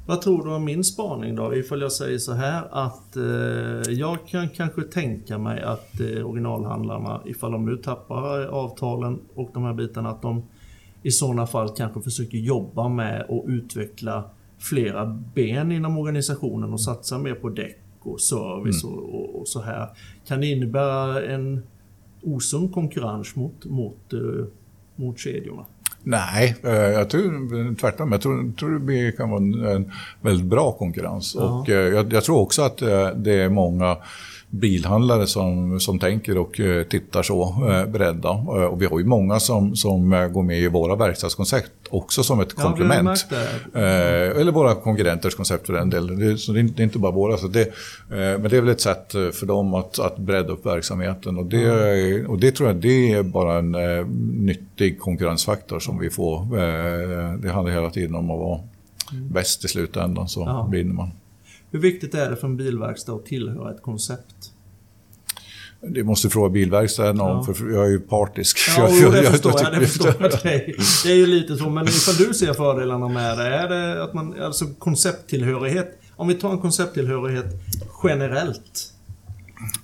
Vad tror du om min spaning då? Ifall jag säger så här att eh, jag kan kanske tänka mig att eh, originalhandlarna, ifall de nu tappar avtalen och de här bitarna, att de i sådana fall kanske försöker jobba med och utveckla flera ben inom organisationen och satsa mer på däck och service mm. och, och, och, så här. Kan det innebära en osund konkurrens mot, mot, uh, mot kedjorna? Nej, eh, jag tror tvärtom. Jag tror, tror det kan vara en, en väldigt bra konkurrens. Ja. Och eh, jag, jag, tror också att det är många bilhandlare som, som tänker och eh, tittar så eh, beredda. Eh, och vi har ju många som, som går med i våra verkstadskoncept också som ett ja, komplement. eller våra konkurrenters koncept för den delen. Det, så det är inte bara våra. Så det, men det är väl ett sätt för dem att, att bredda upp verksamheten. Och det, och det tror jag det är bara en nyttig konkurrensfaktor som vi får. det handlar hela tiden om att vara mm. bäst i slutändan så ja. vinner man. Hur viktigt är det för en bilverkstad att tillhöra ett koncept? Det måste fråga bilverkstaden ja. om, för jag är ju partisk. Ja, jag, det, förstår jag, det förstår jag. Det är ju lite så, men ifall du ser fördelarna med det, är det att man, alltså koncepttillhörighet, om vi tar en koncepttillhörighet generellt,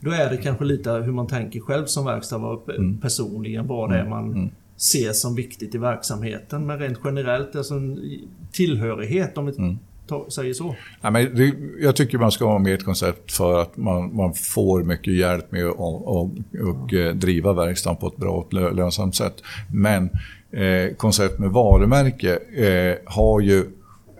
då är det kanske lite hur man tänker själv som verkstad mm. personligen, vad det är mm. man mm. ser som viktigt i verksamheten. Men rent generellt, alltså tillhörighet, om vi mm säger så? Ja, men det, jag tycker man ska ha med ett koncept för att man, man får mycket hjälp med att och, och, och eh, driva verkstaden på ett bra och lönsamt sätt. Men eh, koncept med varumärke eh, har ju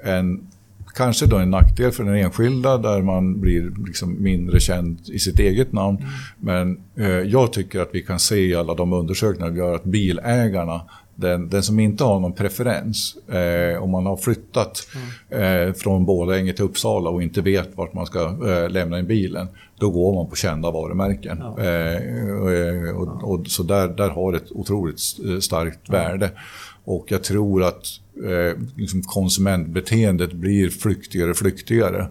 en Kanske då en nackdel för den enskilda där man blir liksom mindre känd i sitt eget namn. Mm. Men eh, jag tycker att vi kan se i alla de undersökningar vi gör att bilägarna den, den som inte har någon preferens, eh, om man har flyttat mm. eh, från Borlänge till Uppsala och inte vet vart man ska eh, lämna in bilen, då går man på kända varumärken. Ja. Eh, och, och, och, så där, där har det ett otroligt starkt ja. värde. Och jag tror att eh, liksom konsumentbeteendet blir flyktigare och flyktigare.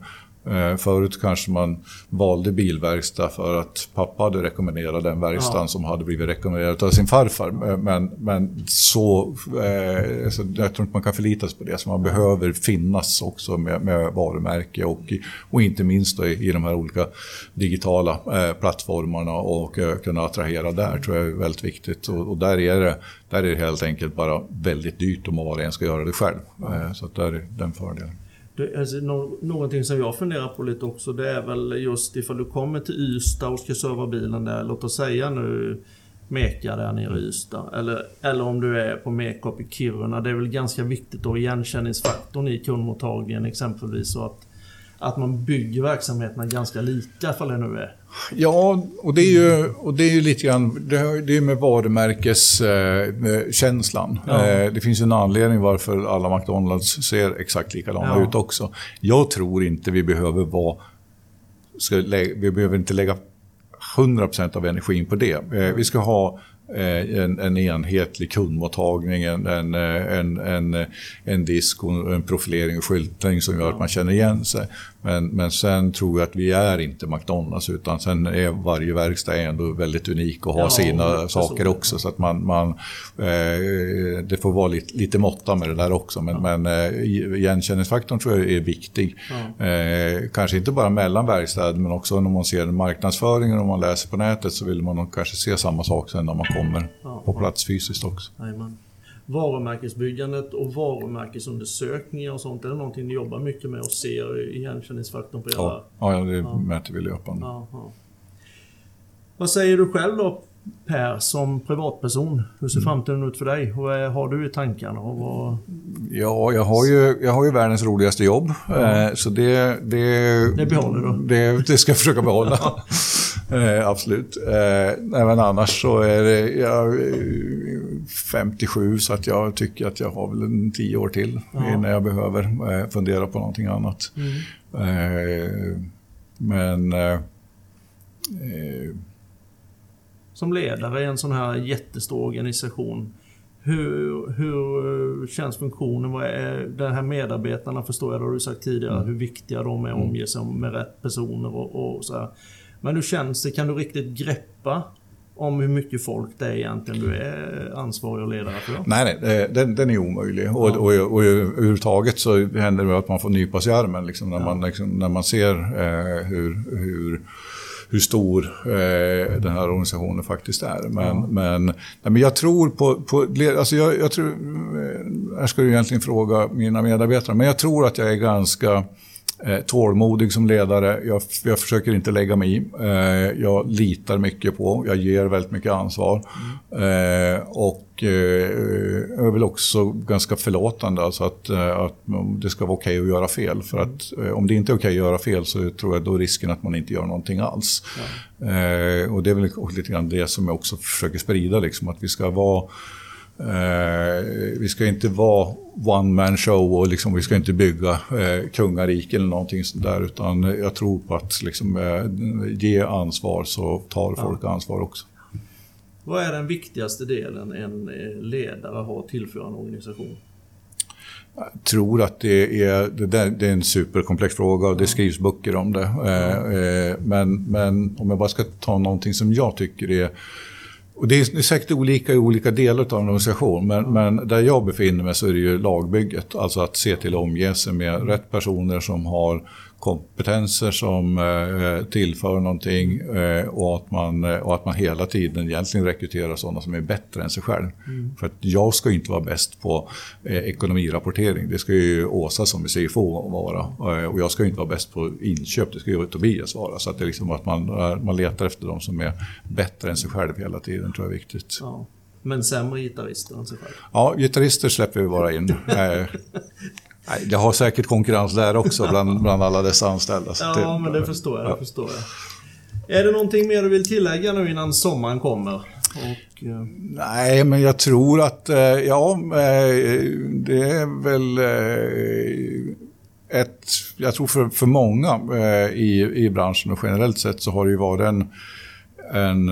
Eh, förut kanske man valde bilverkstad för att pappa hade rekommenderat den verkstaden ja. som hade blivit rekommenderad av sin farfar. Eh, men, men så, eh, så, jag tror inte man kan förlita sig på det. Så man behöver finnas också med, med varumärke och, och inte minst i, i de här olika digitala eh, plattformarna och eh, kunna attrahera där tror jag är väldigt viktigt. Och, och, där, är det, där är det helt enkelt bara väldigt dyrt om var och en ska göra det själv. Eh, så att där är den fördelen. Det, alltså, no, någonting som jag funderar på lite också det är väl just ifall du kommer till Ystad och ska serva bilen där, låt oss säga nu Meka där nere i Ystad. Eller, eller om du är på Meka uppe i Kiruna. Det är väl ganska viktigt då igenkänningsfaktorn i kundmottagningen exempelvis. Så att, att man bygger verksamheterna ganska lika ifall det nu är. Ja, och det är ju, och det är ju lite grann det är med varumärkeskänslan. Eh, ja. eh, det finns en anledning varför alla McDonalds ser exakt likadana ja. ut också. Jag tror inte vi behöver vara... Ska, vi behöver inte lägga 100% av energin på det. Eh, vi ska ha en, en enhetlig kundmottagning, en, en, en, en, en disk och en profilering och skyltning som gör att man känner igen sig. Men, men sen tror jag att vi är inte McDonalds utan sen är varje verkstad ändå väldigt unik och har ja, sina saker också. Så att man, man, eh, det får vara lite, lite måtta med det där också. Men, ja. men eh, igenkänningsfaktorn tror jag är viktig. Ja. Eh, kanske inte bara mellan verkstäder men också när man ser marknadsföringen och man läser på nätet så vill man kanske se samma sak sen när man kommer på plats fysiskt också. Amen varumärkesbyggandet och varumärkesundersökningar och sånt. Är det någonting ni jobbar mycket med och ser igenkänningsfaktorn på era... Ja, ja det ja. mäter vi löpande. Ja, ja. Vad säger du själv då Per, som privatperson? Hur ser mm. framtiden ut för dig? Vad har du i tankarna? Och. Ja, jag har, ju, jag har ju världens roligaste jobb. Eh, så det... Det, det behåller du? Det, det ska jag försöka behålla. eh, absolut. Eh, även annars så är det... Jag, 57 så att jag tycker att jag har väl en tio år till ja. innan jag behöver eh, fundera på någonting annat. Mm. Men... Eh, Som ledare i en sån här jättestor organisation, Hur, hur känns funktionen? Vad är de här medarbetarna förstår jag, det har du sagt tidigare, mm. hur viktiga de är att omge sig med rätt personer och, och så här. Men hur känns det? Kan du riktigt greppa om hur mycket folk det är egentligen du är ansvarig och ledare för? Nej, nej den, den är omöjlig. Ja. Och, och, och, och överhuvudtaget så händer det att man får nypas i armen liksom, när, ja. man, liksom, när man ser eh, hur, hur hur stor eh, den här organisationen faktiskt är. Men, ja. men, nej, men jag tror på... på alltså jag, jag tror, eh, här ska du egentligen fråga mina medarbetare, men jag tror att jag är ganska Eh, tålmodig som ledare. Jag, jag försöker inte lägga mig i. Eh, jag litar mycket på, jag ger väldigt mycket ansvar. Mm. Eh, och eh, jag är väl också ganska förlåtande, alltså att, eh, att det ska vara okej okay att göra fel. För att eh, om det inte är okej okay att göra fel så tror jag då är risken att man inte gör någonting alls. Mm. och det är väl lite grann det som jag också försöker sprida, liksom, att vi ska vara Eh, vi ska inte vara one man show och liksom, vi ska inte bygga eh, kungarik eller någonting sånt där. Utan jag tror på att liksom, eh, ge ansvar så tar folk ja. ansvar också. Vad är den viktigaste delen en eh, ledare har att tillföra en organisation? Jag tror att det är, det, är en superkomplex fråga och det skrivs böcker om det. Eh, men, men om jag bara ska ta någonting som jag tycker är och det är säkert olika i olika delar av en organisation, men, men, där jag befinner mig så är det ju lagbygget. Alltså att se till att omge sig med rätt personer som har kompetenser som eh, tillför någonting eh, och, att man, eh, och att man hela tiden egentligen rekryterar sådana som är bättre än sig själv. Mm. För att jag ska inte vara bäst på ekonomirapportering, det ska ju Åsa som är CFO vara. Och jag ska inte vara bäst på inköp, det ska ju Tobias vara. Så att, det är liksom att man, man letar efter de som är bättre än sig själv hela tiden, tror jag är viktigt. Ja. Men sämre gitarrister än sig själv? Ja, gitarrister släpper vi bara in. Eh, Nej, det har säkert konkurrens där också bland, bland alla dessa anställda. ja, det, men det förstår jag, ja. det förstår jag. Är det någonting mer du vill tillägga nu innan sommaren kommer? Och, uh... Nej, men jag tror att, eh, ja, eh, det är väl ett, jag tror för, för många i, i branschen och generellt sett så har det ju varit en, en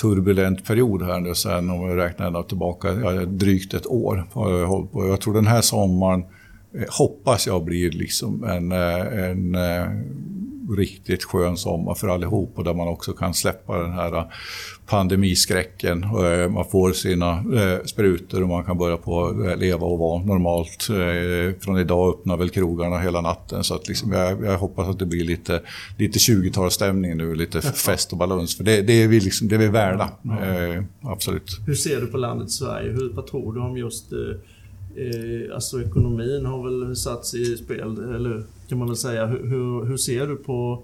turbulent period här nu sen om vi räknar ända tillbaka, ja, drygt ett år har jag hållit på. Jag tror den här sommaren Eh, hoppas jag blir liksom en, eh, en, en eh, riktigt skön sommar för allihop och där man också kan släppa den här pandemiskräcken. Man får sina sprutor och man kan börja på leva och vara normalt. Från idag öppnar väl krogarna hela natten så att liksom jag, jag hoppas att det blir lite, lite 20-talsstämning nu, lite fest och balans. För det, det, är vi liksom, det är vi värda, ja. absolut. Hur ser du på landet Sverige? Hur, vad tror du om just eh, alltså ekonomin har väl satts i spel, eller kan man väl säga. Hur, hur, ser du på...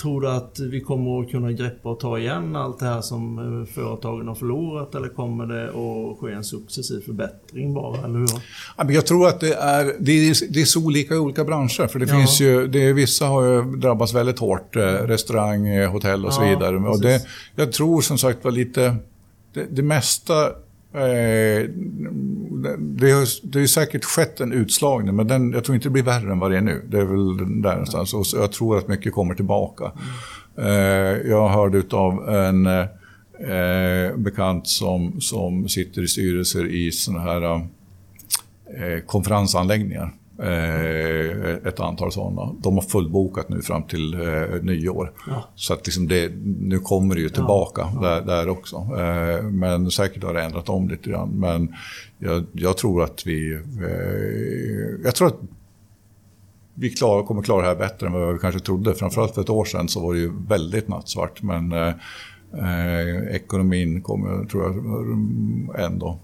Tror du att vi kommer att kunna greppa och ta igen allt det här som eh, företagen har förlorat eller kommer det att ske en successiv förbättring bara, eller hur? Jag tror att det är, det är, det är så olika i olika branscher. För det ja. finns ju, det, vissa har ju drabbats väldigt hårt, eh, restaurang, hotell och så vidare. Och det, jag tror som sagt var lite, det, det mesta Eh, det har, det har säkert skett en utslagning, men den, jag tror inte det blir värre än vad det är nu. Det är väl där någonstans. Och jag tror att mycket kommer tillbaka. Eh, jag hörde av en eh, bekant som, som sitter i styrelser i såna här konferensanläggningar. Eh, ett antal sådana. De har fullbokat nu fram till eh, nyår. Ja. Så att liksom det, nu kommer det ju tillbaka ja. Där, där, också. Eh, men säkert har det ändrat om lite grann. Men jag, jag tror att vi... Eh, jag tror att vi klar, kommer klara det här bättre än vad vi kanske trodde. Framförallt för ett år sedan så var det ju väldigt nattsvart. Men eh, eh, ekonomin kommer, tror jag, ändå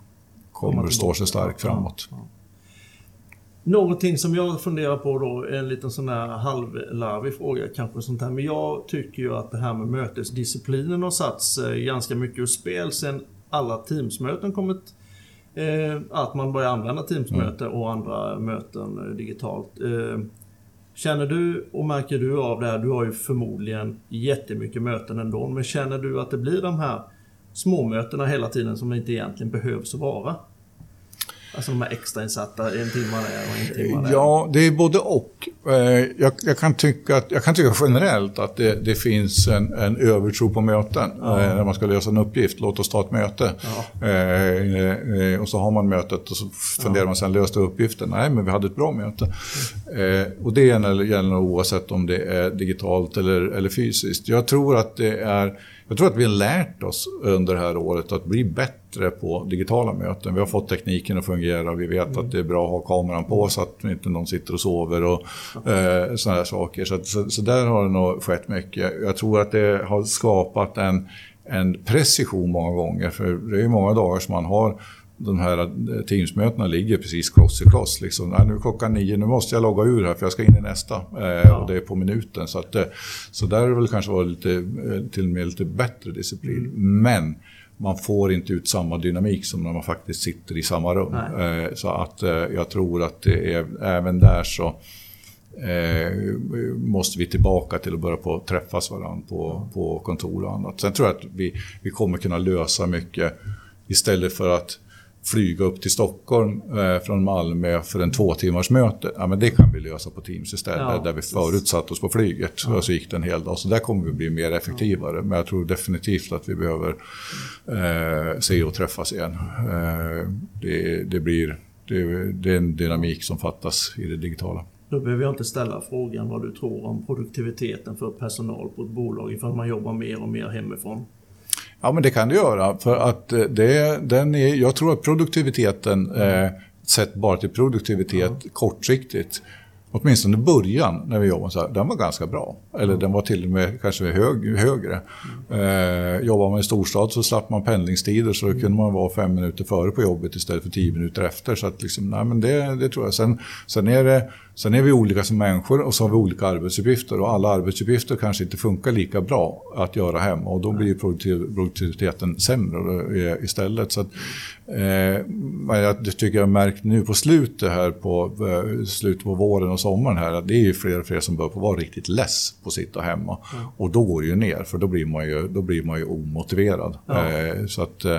kommer att stå sig stark framåt. Ja. Någonting som jag funderar på då, en liten sån här halvlarvig fråga kanske sånt här. Men jag tycker ju att det här med mötesdisciplinen har satts ganska mycket ur spel sen alla Teamsmöten kommit eh, att man börjar använda Teamsmöten mm. och andra möten eh, digitalt. Eh, känner du och märker du av det här? Du har ju förmodligen jättemycket möten ändå, men känner du att det blir de här småmötena hela tiden som inte egentligen behövs att vara? Alltså de här extrainsatta, en timme där och en timme där. Ja, det är både och. Eh, jag, jag, kan, tycka att, jag kan tycka generellt att det, det finns en, en övertro på möten ja. Eh, när man ska lösa en uppgift. Låt oss ta ett möte. Ja. Eh, och så har man mötet och så funderar ja. man sen, löste uppgiften? Nej, men vi hade ett bra möte. Mm. och det gäller oavsett om det är digitalt eller, eller fysiskt. Jag tror att det är jag tror att vi har lärt oss under det här året att bli bättre på digitala möten. Vi har fått tekniken att fungera, vi vet mm. att det är bra att ha kameran på så att inte någon sitter och sover och eh, sådana här saker. Så, så, så, där har det nog skett mycket. Jag tror att det har skapat en, en precision många gånger, för det är många dagar som man har de här eh, Teamsmötena ligger precis kloss i kloss. Liksom. Nej, nu är klockan nio, nu måste jag logga ur här för jag ska in i nästa. Eh, ja. Och det är på minuten. Så, att, eh, så där är det väl kanske varit lite, eh, till och med lite bättre disciplin. Mm. Men man får inte ut samma dynamik som när man faktiskt sitter i samma rum. Eh, så att eh, jag tror att det är, även där så måste vi tillbaka till att börja på träffas varandra på, på kontor och annat. Sen tror jag att vi, vi kommer kunna lösa mycket istället för att flyga upp till Stockholm eh, från Malmö för en två timmars möte. Ja, men det kan vi lösa på Teams istället, ja, där vi förut satt oss på flyget. Ja. Och så gick det en hel dag. Så där kommer vi bli mer effektivare. Men jag tror definitivt att vi behöver eh, se och träffas igen. Eh, det, det, blir, det, det är en dynamik som fattas i det digitala. Då behöver jag inte ställa frågan vad du tror om produktiviteten för personal på ett bolag ifall man jobbar mer och mer hemifrån. Ja, men det kan det göra. För att eh, det, den är, jag tror att produktiviteten, eh, sett bara till produktivitet mm. kortsiktigt, åtminstone i början när vi jobbade så här, den var ganska bra. Eller den var till och med kanske hög, högre. Mm. Eh, jobbar man i storstad så slapp man pendlingstider så mm. kunde man vara fem minuter före på jobbet istället för tio minuter efter. Så att liksom, nej, men det, det tror jag. Sen, sen är det Sen är vi olika som människor och så har vi olika arbetsuppgifter och alla arbetsuppgifter kanske inte funkar lika bra att göra hemma och då blir produktiviteten sämre istället. Så att, eh, jag tycker jag märkt nu på slutet här på eh, slutet på våren och sommaren här det är ju fler och fler som börjar vara riktigt less på att sitta hemma. Mm. Och då går det ju ner för då blir man ju, då blir man ju omotiverad. Ja. Eh, så att eh,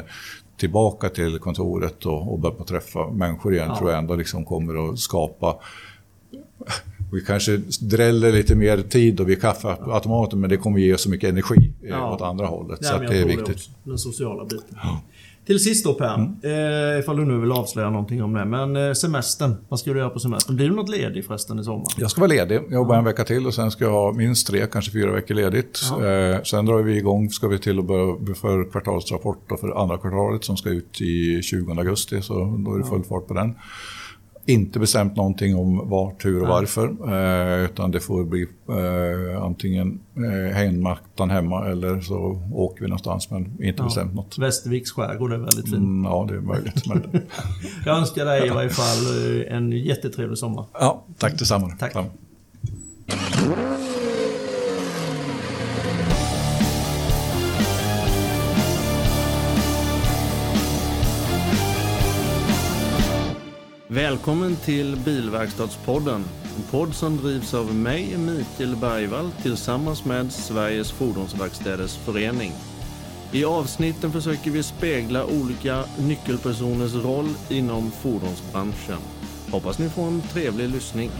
tillbaka till kontoret och, och börja träffa människor igen ja. tror jag ändå liksom kommer att skapa vi kanske dräller lite mer tid och vid kaffeautomaten men det kommer ge oss så mycket energi eh, ja. åt andra hållet. Ja, så det är viktigt. Den sociala biten. Ja. Till sist då Per, mm. eh, ifall du nu vill avslöja någonting om det. Men eh, semestern, vad ska du göra på semestern? Blir du något ledig förresten i sommar? Jag ska vara ledig. Jag jobbar en vecka till och sen ska jag ha minst tre, kanske fyra veckor ledigt. Eh, sen drar vi igång, ska vi till och börja för kvartalsrapport för andra kvartalet som ska ut i 20 augusti. Så då är det full fart på den inte bestämt någonting om vart, hur och varför. Eh, utan det får bli eh, antingen eh, hängmattan hemma eller så åker vi någonstans men inte ja. bestämt något. Västerviks skärgård är väldigt fin. Mm, ja, det är möjligt. Jag önskar dig i varje fall eh, en jättetrevlig sommar. Ja, tack detsamma. Tack. tack. Välkommen till Bilverkstadspodden. En podd som drivs av mig, Mikael Bergvall, tillsammans med Sveriges Fordonsverkstäders Förening. I avsnitten försöker vi spegla olika nyckelpersoners roll inom fordonsbranschen. Hoppas ni får en trevlig lyssning.